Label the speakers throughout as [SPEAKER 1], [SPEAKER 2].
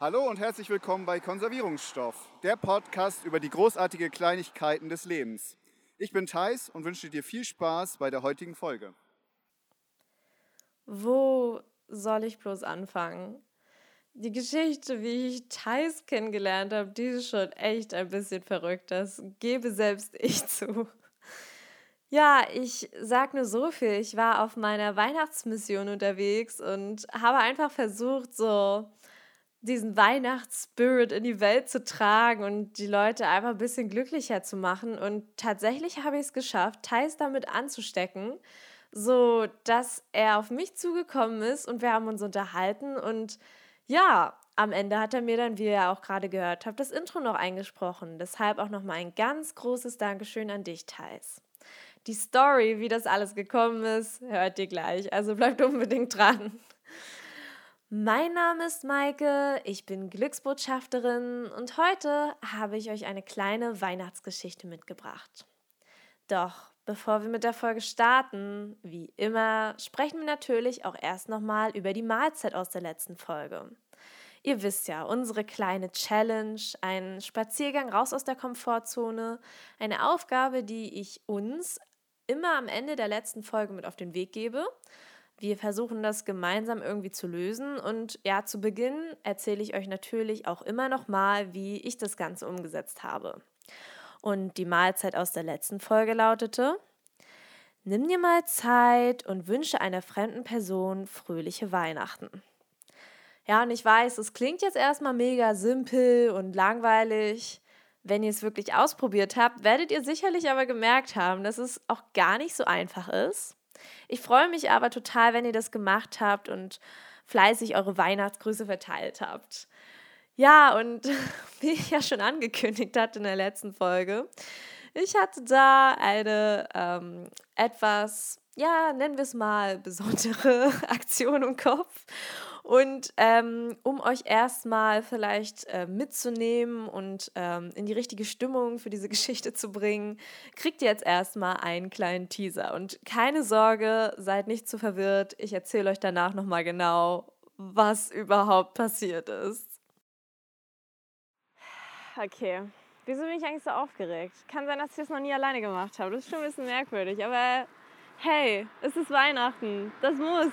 [SPEAKER 1] Hallo und herzlich willkommen bei Konservierungsstoff, der Podcast über die großartigen Kleinigkeiten des Lebens. Ich bin Thais und wünsche dir viel Spaß bei der heutigen Folge.
[SPEAKER 2] Wo soll ich bloß anfangen? Die Geschichte, wie ich Thais kennengelernt habe, die ist schon echt ein bisschen verrückt. Das gebe selbst ich zu. Ja, ich sag nur so viel. Ich war auf meiner Weihnachtsmission unterwegs und habe einfach versucht, so diesen Weihnachtsspirit in die Welt zu tragen und die Leute einfach ein bisschen glücklicher zu machen. Und tatsächlich habe ich es geschafft, Thais damit anzustecken, so dass er auf mich zugekommen ist und wir haben uns unterhalten. Und ja, am Ende hat er mir dann, wie ihr auch gerade gehört habt, das Intro noch eingesprochen. Deshalb auch nochmal ein ganz großes Dankeschön an dich, Thais. Die Story, wie das alles gekommen ist, hört ihr gleich. Also bleibt unbedingt dran. Mein Name ist Maike, ich bin Glücksbotschafterin und heute habe ich euch eine kleine Weihnachtsgeschichte mitgebracht. Doch bevor wir mit der Folge starten, wie immer, sprechen wir natürlich auch erst nochmal über die Mahlzeit aus der letzten Folge. Ihr wisst ja, unsere kleine Challenge, ein Spaziergang raus aus der Komfortzone, eine Aufgabe, die ich uns immer am Ende der letzten Folge mit auf den Weg gebe wir versuchen das gemeinsam irgendwie zu lösen. Und ja, zu Beginn erzähle ich euch natürlich auch immer noch mal, wie ich das Ganze umgesetzt habe. Und die Mahlzeit aus der letzten Folge lautete: Nimm dir mal Zeit und wünsche einer fremden Person fröhliche Weihnachten. Ja, und ich weiß, es klingt jetzt erstmal mega simpel und langweilig. Wenn ihr es wirklich ausprobiert habt, werdet ihr sicherlich aber gemerkt haben, dass es auch gar nicht so einfach ist ich freue mich aber total, wenn ihr das gemacht habt und fleißig eure Weihnachtsgrüße verteilt habt. Ja, und wie ich ja schon angekündigt hatte in der letzten Folge, ich hatte da eine ähm, etwas, ja, nennen wir es mal, besondere Aktion im Kopf. Und ähm, um euch erstmal vielleicht äh, mitzunehmen und ähm, in die richtige Stimmung für diese Geschichte zu bringen, kriegt ihr jetzt erstmal einen kleinen Teaser. Und keine Sorge, seid nicht zu verwirrt. Ich erzähle euch danach nochmal genau, was überhaupt passiert ist. Okay. Wieso bin ich eigentlich so aufgeregt? Kann sein, dass ich das noch nie alleine gemacht habe. Das ist schon ein bisschen merkwürdig. Aber hey, es ist Weihnachten. Das muss.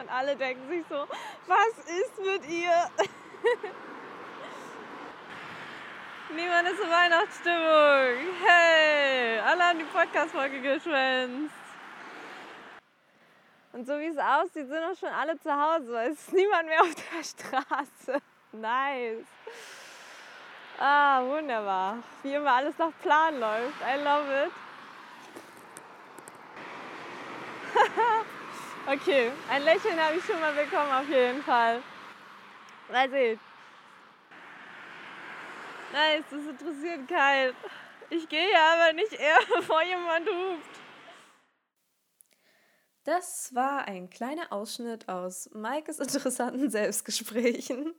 [SPEAKER 2] Und alle denken sich so, was ist mit ihr? Niemand ist in Weihnachtsstimmung. Hey, alle haben die Podcast-Folge geschwänzt. Und so wie es aussieht, sind auch schon alle zu Hause, weil es ist niemand mehr auf der Straße. Nice. Ah, wunderbar. Wie immer alles nach Plan läuft. I love it. Okay, ein Lächeln habe ich schon mal bekommen auf jeden Fall. Mal sehen. Nice, das interessiert keinen. Ich gehe aber nicht eher, bevor jemand ruft. Das war ein kleiner Ausschnitt aus Maikes interessanten Selbstgesprächen.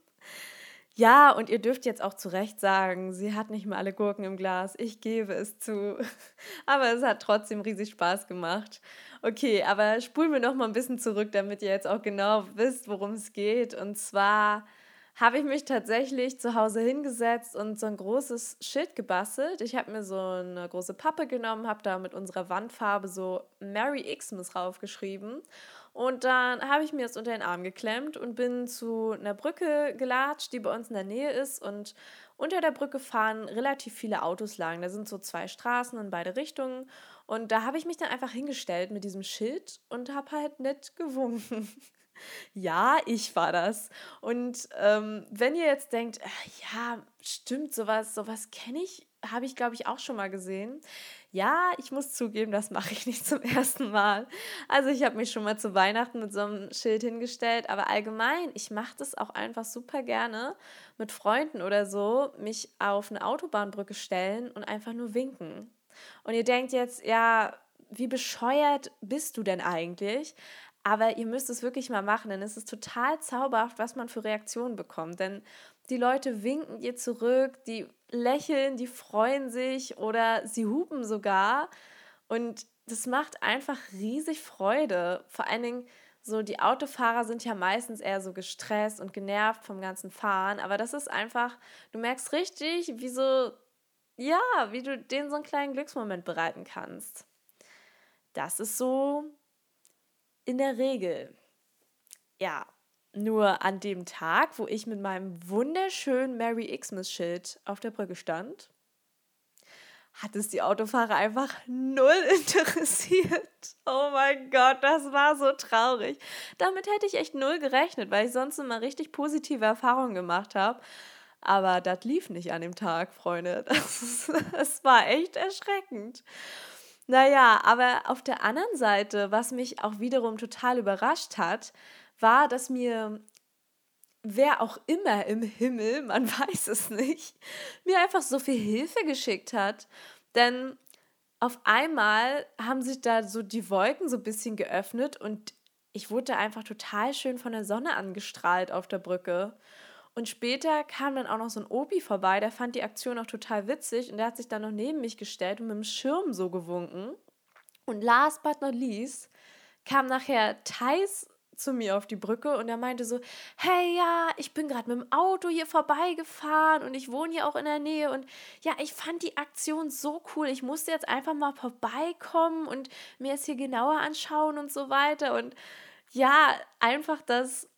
[SPEAKER 2] Ja, und ihr dürft jetzt auch zu Recht sagen, sie hat nicht mal alle Gurken im Glas. Ich gebe es zu. Aber es hat trotzdem riesig Spaß gemacht. Okay, aber spulen wir noch mal ein bisschen zurück, damit ihr jetzt auch genau wisst, worum es geht. Und zwar habe ich mich tatsächlich zu Hause hingesetzt und so ein großes Schild gebastelt. Ich habe mir so eine große Pappe genommen, habe da mit unserer Wandfarbe so Merry Xmas draufgeschrieben. Und dann habe ich mir das unter den Arm geklemmt und bin zu einer Brücke gelatscht, die bei uns in der Nähe ist. Und unter der Brücke fahren relativ viele Autos lang. Da sind so zwei Straßen in beide Richtungen. Und da habe ich mich dann einfach hingestellt mit diesem Schild und habe halt nett gewunken. ja, ich war das. Und ähm, wenn ihr jetzt denkt, äh, ja, stimmt, sowas, sowas kenne ich, habe ich, glaube ich, auch schon mal gesehen. Ja, ich muss zugeben, das mache ich nicht zum ersten Mal. Also ich habe mich schon mal zu Weihnachten mit so einem Schild hingestellt, aber allgemein, ich mache das auch einfach super gerne mit Freunden oder so, mich auf eine Autobahnbrücke stellen und einfach nur winken. Und ihr denkt jetzt, ja, wie bescheuert bist du denn eigentlich? Aber ihr müsst es wirklich mal machen, denn es ist total zauberhaft, was man für Reaktionen bekommt. Denn die Leute winken ihr zurück, die lächeln, die freuen sich oder sie hupen sogar. Und das macht einfach riesig Freude. Vor allen Dingen, So, die Autofahrer sind ja meistens eher so gestresst und genervt vom ganzen Fahren, aber das ist einfach, du merkst richtig, wie so, ja, wie du denen so einen kleinen Glücksmoment bereiten kannst. Das ist so in der Regel. Ja, nur an dem Tag, wo ich mit meinem wunderschönen Mary Xmas-Schild auf der Brücke stand, hat es die Autofahrer einfach null interessiert. Oh mein Gott, das war so traurig. Damit hätte ich echt null gerechnet, weil ich sonst immer richtig positive Erfahrungen gemacht habe. Aber das lief nicht an dem Tag, Freunde. Das, das war echt erschreckend. Naja, aber auf der anderen Seite, was mich auch wiederum total überrascht hat, war, dass mir wer auch immer im Himmel, man weiß es nicht, mir einfach so viel Hilfe geschickt hat. Denn auf einmal haben sich da so die Wolken so ein bisschen geöffnet und ich wurde einfach total schön von der Sonne angestrahlt auf der Brücke. Und später kam dann auch noch so ein Opi vorbei, der fand die Aktion auch total witzig und der hat sich dann noch neben mich gestellt und mit dem Schirm so gewunken. Und last but not least kam nachher Thais zu mir auf die Brücke und er meinte so, hey ja, ich bin gerade mit dem Auto hier vorbeigefahren und ich wohne hier auch in der Nähe und ja, ich fand die Aktion so cool. Ich musste jetzt einfach mal vorbeikommen und mir es hier genauer anschauen und so weiter und ja, einfach das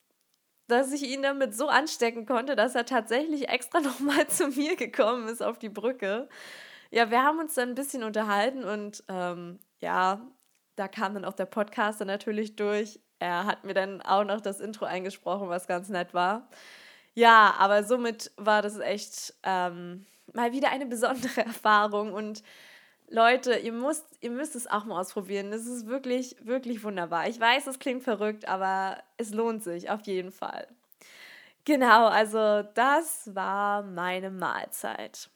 [SPEAKER 2] dass ich ihn damit so anstecken konnte, dass er tatsächlich extra nochmal zu mir gekommen ist auf die Brücke. Ja, wir haben uns dann ein bisschen unterhalten und ähm, ja, da kam dann auch der Podcaster natürlich durch. Er hat mir dann auch noch das Intro eingesprochen, was ganz nett war. Ja, aber somit war das echt ähm, mal wieder eine besondere Erfahrung und Leute, ihr müsst, ihr müsst es auch mal ausprobieren. Es ist wirklich, wirklich wunderbar. Ich weiß, es klingt verrückt, aber es lohnt sich auf jeden Fall. Genau, also das war meine Mahlzeit.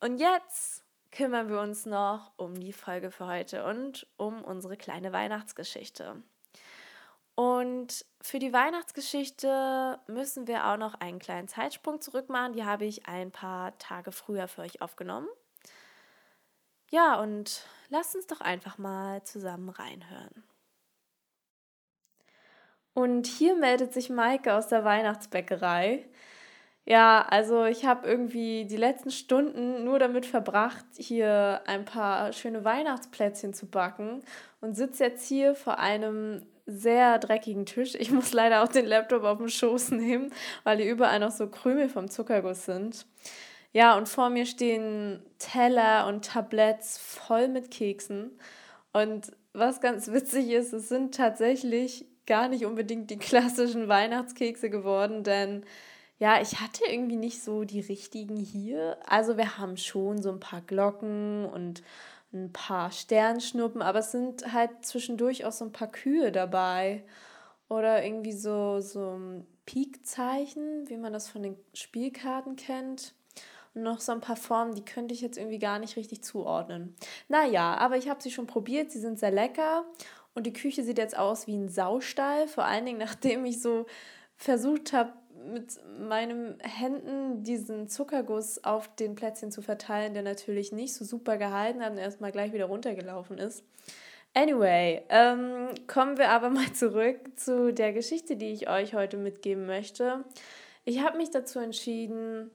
[SPEAKER 2] Und jetzt kümmern wir uns noch um die Folge für heute und um unsere kleine Weihnachtsgeschichte. Und für die Weihnachtsgeschichte müssen wir auch noch einen kleinen Zeitsprung zurück machen. Die habe ich ein paar Tage früher für euch aufgenommen. Ja, und lasst uns doch einfach mal zusammen reinhören. Und hier meldet sich Maike aus der Weihnachtsbäckerei. Ja, also ich habe irgendwie die letzten Stunden nur damit verbracht, hier ein paar schöne Weihnachtsplätzchen zu backen und sitze jetzt hier vor einem sehr dreckigen Tisch. Ich muss leider auch den Laptop auf den Schoß nehmen, weil hier überall noch so Krümel vom Zuckerguss sind. Ja, und vor mir stehen Teller und Tabletts voll mit Keksen. Und was ganz witzig ist, es sind tatsächlich gar nicht unbedingt die klassischen Weihnachtskekse geworden, denn ja, ich hatte irgendwie nicht so die richtigen hier. Also wir haben schon so ein paar Glocken und ein paar Sternschnuppen, aber es sind halt zwischendurch auch so ein paar Kühe dabei. Oder irgendwie so, so ein Peakzeichen, wie man das von den Spielkarten kennt. Noch so ein paar Formen, die könnte ich jetzt irgendwie gar nicht richtig zuordnen. Naja, aber ich habe sie schon probiert, sie sind sehr lecker. Und die Küche sieht jetzt aus wie ein Saustall, vor allen Dingen nachdem ich so versucht habe, mit meinen Händen diesen Zuckerguss auf den Plätzchen zu verteilen, der natürlich nicht so super gehalten hat und erstmal gleich wieder runtergelaufen ist. Anyway, ähm, kommen wir aber mal zurück zu der Geschichte, die ich euch heute mitgeben möchte. Ich habe mich dazu entschieden,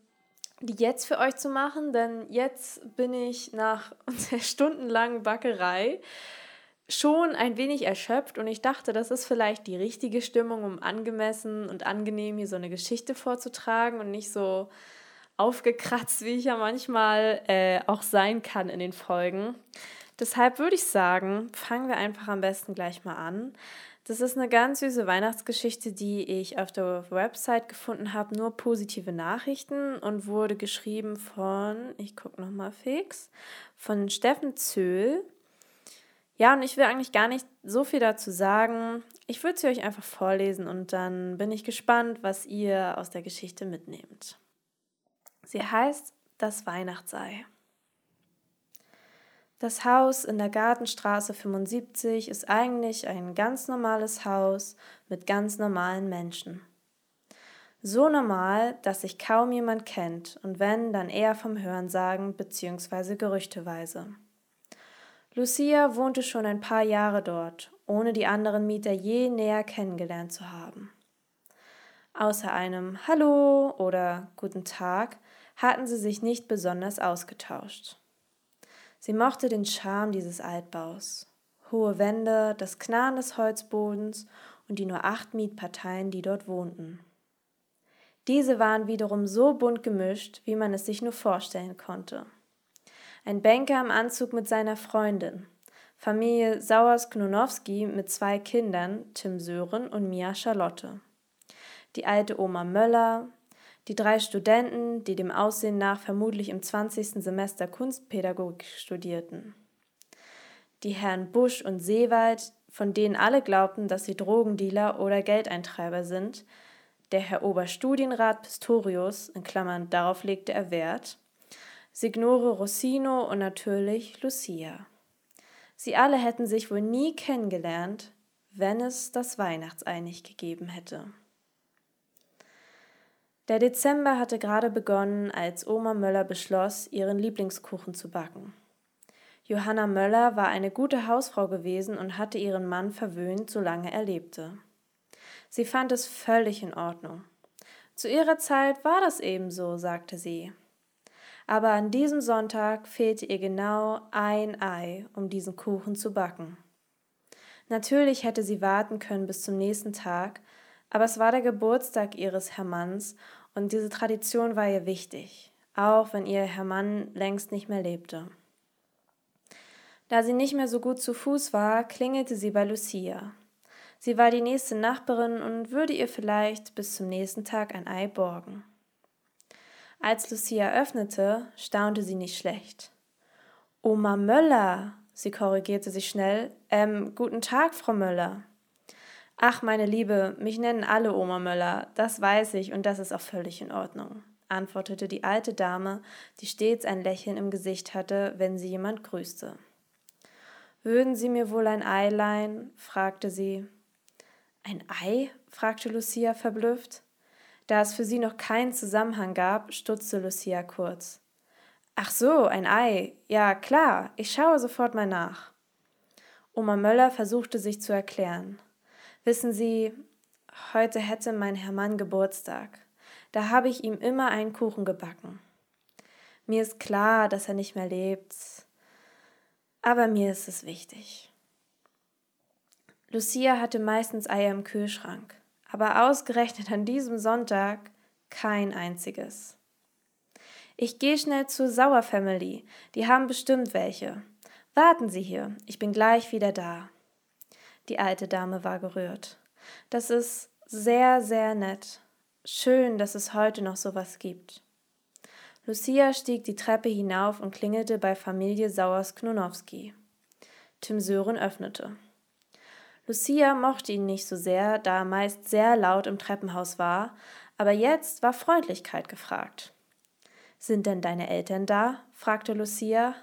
[SPEAKER 2] die jetzt für euch zu machen, denn jetzt bin ich nach unserer stundenlangen Backerei schon ein wenig erschöpft und ich dachte, das ist vielleicht die richtige Stimmung, um angemessen und angenehm hier so eine Geschichte vorzutragen und nicht so aufgekratzt, wie ich ja manchmal äh, auch sein kann in den Folgen. Deshalb würde ich sagen, fangen wir einfach am besten gleich mal an. Das ist eine ganz süße Weihnachtsgeschichte, die ich auf der Website gefunden habe, nur positive Nachrichten und wurde geschrieben von, ich gucke nochmal fix, von Steffen Zöhl. Ja, und ich will eigentlich gar nicht so viel dazu sagen. Ich würde sie euch einfach vorlesen und dann bin ich gespannt, was ihr aus der Geschichte mitnehmt. Sie heißt Das Weihnachtsei. Das Haus in der Gartenstraße 75 ist eigentlich ein ganz normales Haus mit ganz normalen Menschen. So normal, dass sich kaum jemand kennt und wenn, dann eher vom Hörensagen bzw. gerüchteweise. Lucia wohnte schon ein paar Jahre dort, ohne die anderen Mieter je näher kennengelernt zu haben. Außer einem Hallo oder Guten Tag hatten sie sich nicht besonders ausgetauscht. Sie mochte den Charme dieses Altbaus. Hohe Wände, das Knarren des Holzbodens und die nur acht Mietparteien, die dort wohnten. Diese waren wiederum so bunt gemischt, wie man es sich nur vorstellen konnte. Ein Banker im Anzug mit seiner Freundin, Familie Sauers-Knonowski mit zwei Kindern, Tim Sören und Mia Charlotte. Die alte Oma Möller, die drei Studenten, die dem Aussehen nach vermutlich im 20. Semester Kunstpädagogik studierten. Die Herren Busch und Seewald, von denen alle glaubten, dass sie Drogendealer oder Geldeintreiber sind, der Herr Oberstudienrat Pistorius, in Klammern darauf legte er Wert, Signore Rossino und natürlich Lucia. Sie alle hätten sich wohl nie kennengelernt, wenn es das Weihnachtsei nicht gegeben hätte. Der Dezember hatte gerade begonnen, als Oma Möller beschloss, ihren Lieblingskuchen zu backen. Johanna Möller war eine gute Hausfrau gewesen und hatte ihren Mann verwöhnt, solange er lebte. Sie fand es völlig in Ordnung. Zu ihrer Zeit war das ebenso, sagte sie. Aber an diesem Sonntag fehlte ihr genau ein Ei, um diesen Kuchen zu backen. Natürlich hätte sie warten können bis zum nächsten Tag, aber es war der Geburtstag ihres Hermanns und diese Tradition war ihr wichtig, auch wenn ihr Hermann längst nicht mehr lebte. Da sie nicht mehr so gut zu Fuß war, klingelte sie bei Lucia. Sie war die nächste Nachbarin und würde ihr vielleicht bis zum nächsten Tag ein Ei borgen. Als Lucia öffnete, staunte sie nicht schlecht. Oma Möller, sie korrigierte sich schnell. Ähm, guten Tag, Frau Möller. Ach, meine Liebe, mich nennen alle Oma Möller, das weiß ich und das ist auch völlig in Ordnung, antwortete die alte Dame, die stets ein Lächeln im Gesicht hatte, wenn sie jemand grüßte. Würden Sie mir wohl ein Ei leihen? fragte sie. Ein Ei? fragte Lucia verblüfft. Da es für sie noch keinen Zusammenhang gab, stutzte Lucia kurz. Ach so, ein Ei. Ja, klar, ich schaue sofort mal nach. Oma Möller versuchte sich zu erklären. Wissen Sie, heute hätte mein Herr Mann Geburtstag. Da habe ich ihm immer einen Kuchen gebacken. Mir ist klar, dass er nicht mehr lebt, aber mir ist es wichtig. Lucia hatte meistens Eier im Kühlschrank, aber ausgerechnet an diesem Sonntag kein einziges. Ich gehe schnell zur Sauer Family, die haben bestimmt welche. Warten Sie hier, ich bin gleich wieder da. Die alte Dame war gerührt. Das ist sehr, sehr nett. Schön, dass es heute noch sowas gibt. Lucia stieg die Treppe hinauf und klingelte bei Familie Sauers-Knonowski. Tim Sören öffnete. Lucia mochte ihn nicht so sehr, da er meist sehr laut im Treppenhaus war, aber jetzt war Freundlichkeit gefragt. Sind denn deine Eltern da? fragte Lucia.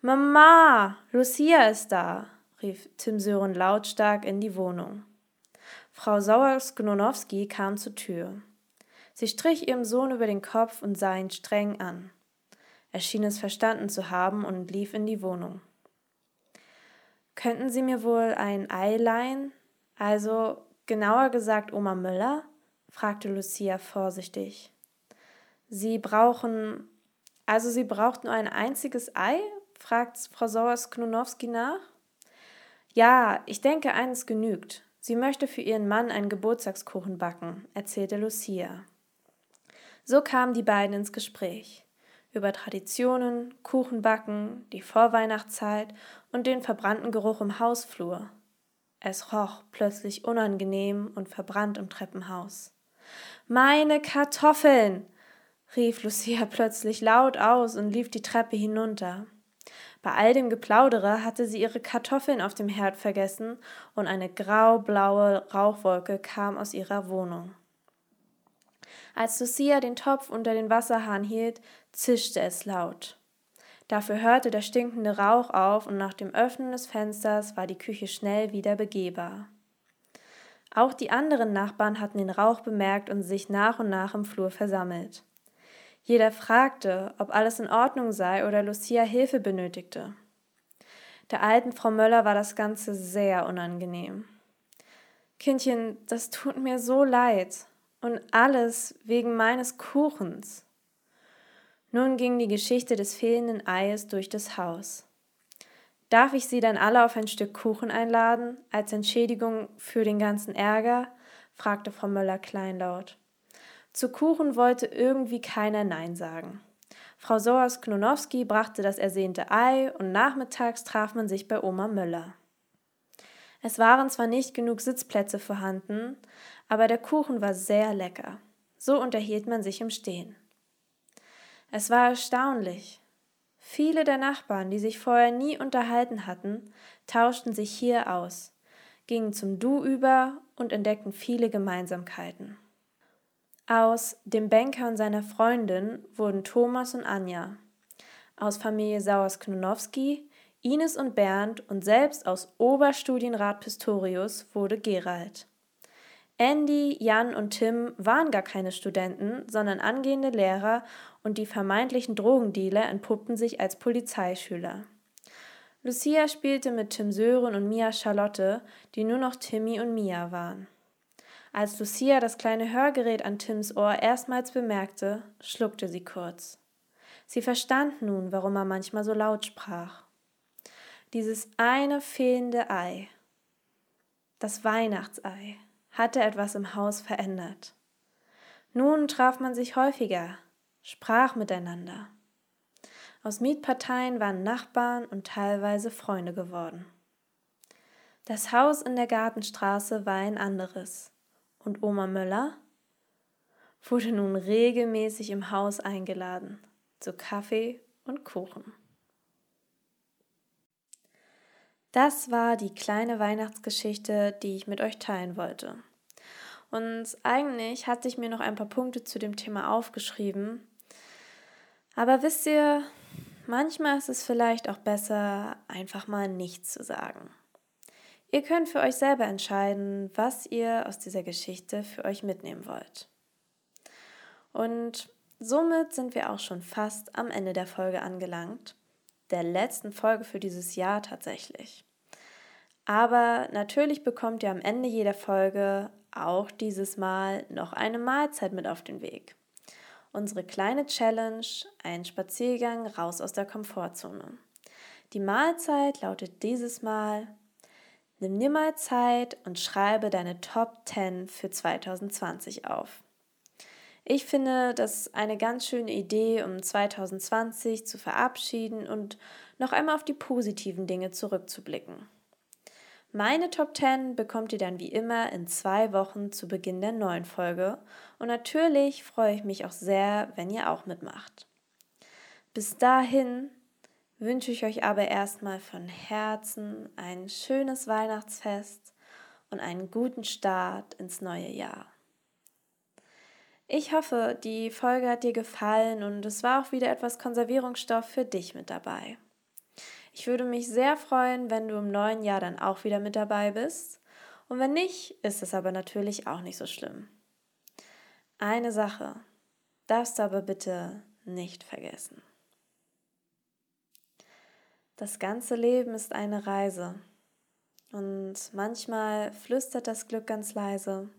[SPEAKER 2] Mama, Lucia ist da, rief Tim Sören lautstark in die Wohnung. Frau Sauers-Gnonowski kam zur Tür. Sie strich ihrem Sohn über den Kopf und sah ihn streng an. Er schien es verstanden zu haben und lief in die Wohnung. Könnten Sie mir wohl ein Ei leihen? Also, genauer gesagt, Oma Müller? fragte Lucia vorsichtig. Sie brauchen. Also, Sie braucht nur ein einziges Ei? fragt Frau Sauers-Knonowski nach. Ja, ich denke, eines genügt. Sie möchte für ihren Mann einen Geburtstagskuchen backen, erzählte Lucia. So kamen die beiden ins Gespräch über Traditionen, Kuchenbacken, die Vorweihnachtszeit und den verbrannten Geruch im Hausflur. Es roch plötzlich unangenehm und verbrannt im Treppenhaus. Meine Kartoffeln! rief Lucia plötzlich laut aus und lief die Treppe hinunter. Bei all dem Geplaudere hatte sie ihre Kartoffeln auf dem Herd vergessen und eine graublaue Rauchwolke kam aus ihrer Wohnung. Als Lucia den Topf unter den Wasserhahn hielt, zischte es laut. Dafür hörte der stinkende Rauch auf und nach dem Öffnen des Fensters war die Küche schnell wieder begehbar. Auch die anderen Nachbarn hatten den Rauch bemerkt und sich nach und nach im Flur versammelt. Jeder fragte, ob alles in Ordnung sei oder Lucia Hilfe benötigte. Der alten Frau Möller war das Ganze sehr unangenehm. Kindchen, das tut mir so leid. Und alles wegen meines Kuchens. Nun ging die Geschichte des fehlenden Eies durch das Haus. Darf ich Sie dann alle auf ein Stück Kuchen einladen, als Entschädigung für den ganzen Ärger? fragte Frau Möller kleinlaut. Zu Kuchen wollte irgendwie keiner Nein sagen. Frau Soas Knonowski brachte das ersehnte Ei und nachmittags traf man sich bei Oma Möller. Es waren zwar nicht genug Sitzplätze vorhanden, aber der Kuchen war sehr lecker. So unterhielt man sich im Stehen. Es war erstaunlich. Viele der Nachbarn, die sich vorher nie unterhalten hatten, tauschten sich hier aus, gingen zum Du über und entdeckten viele Gemeinsamkeiten. Aus dem Banker und seiner Freundin wurden Thomas und Anja. Aus Familie Sauers-Knonowski Ines und Bernd und selbst aus Oberstudienrat Pistorius wurde Gerald. Andy, Jan und Tim waren gar keine Studenten, sondern angehende Lehrer und die vermeintlichen Drogendealer entpuppten sich als Polizeischüler. Lucia spielte mit Tim Sören und Mia Charlotte, die nur noch Timmy und Mia waren. Als Lucia das kleine Hörgerät an Tims Ohr erstmals bemerkte, schluckte sie kurz. Sie verstand nun, warum er manchmal so laut sprach. Dieses eine fehlende Ei, das Weihnachtsei, hatte etwas im Haus verändert. Nun traf man sich häufiger, sprach miteinander. Aus Mietparteien waren Nachbarn und teilweise Freunde geworden. Das Haus in der Gartenstraße war ein anderes, und Oma Möller wurde nun regelmäßig im Haus eingeladen zu Kaffee und Kuchen. Das war die kleine Weihnachtsgeschichte, die ich mit euch teilen wollte. Und eigentlich hatte ich mir noch ein paar Punkte zu dem Thema aufgeschrieben. Aber wisst ihr, manchmal ist es vielleicht auch besser, einfach mal nichts zu sagen. Ihr könnt für euch selber entscheiden, was ihr aus dieser Geschichte für euch mitnehmen wollt. Und somit sind wir auch schon fast am Ende der Folge angelangt, der letzten Folge für dieses Jahr tatsächlich. Aber natürlich bekommt ihr am Ende jeder Folge auch dieses Mal noch eine Mahlzeit mit auf den Weg. Unsere kleine Challenge, ein Spaziergang raus aus der Komfortzone. Die Mahlzeit lautet dieses Mal, nimm dir mal Zeit und schreibe deine Top 10 für 2020 auf. Ich finde das eine ganz schöne Idee, um 2020 zu verabschieden und noch einmal auf die positiven Dinge zurückzublicken. Meine Top 10 bekommt ihr dann wie immer in zwei Wochen zu Beginn der neuen Folge und natürlich freue ich mich auch sehr, wenn ihr auch mitmacht. Bis dahin wünsche ich euch aber erstmal von Herzen ein schönes Weihnachtsfest und einen guten Start ins neue Jahr. Ich hoffe, die Folge hat dir gefallen und es war auch wieder etwas Konservierungsstoff für dich mit dabei. Ich würde mich sehr freuen, wenn du im neuen Jahr dann auch wieder mit dabei bist. Und wenn nicht, ist es aber natürlich auch nicht so schlimm. Eine Sache darfst du aber bitte nicht vergessen. Das ganze Leben ist eine Reise. Und manchmal flüstert das Glück ganz leise.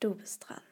[SPEAKER 2] Du bist dran.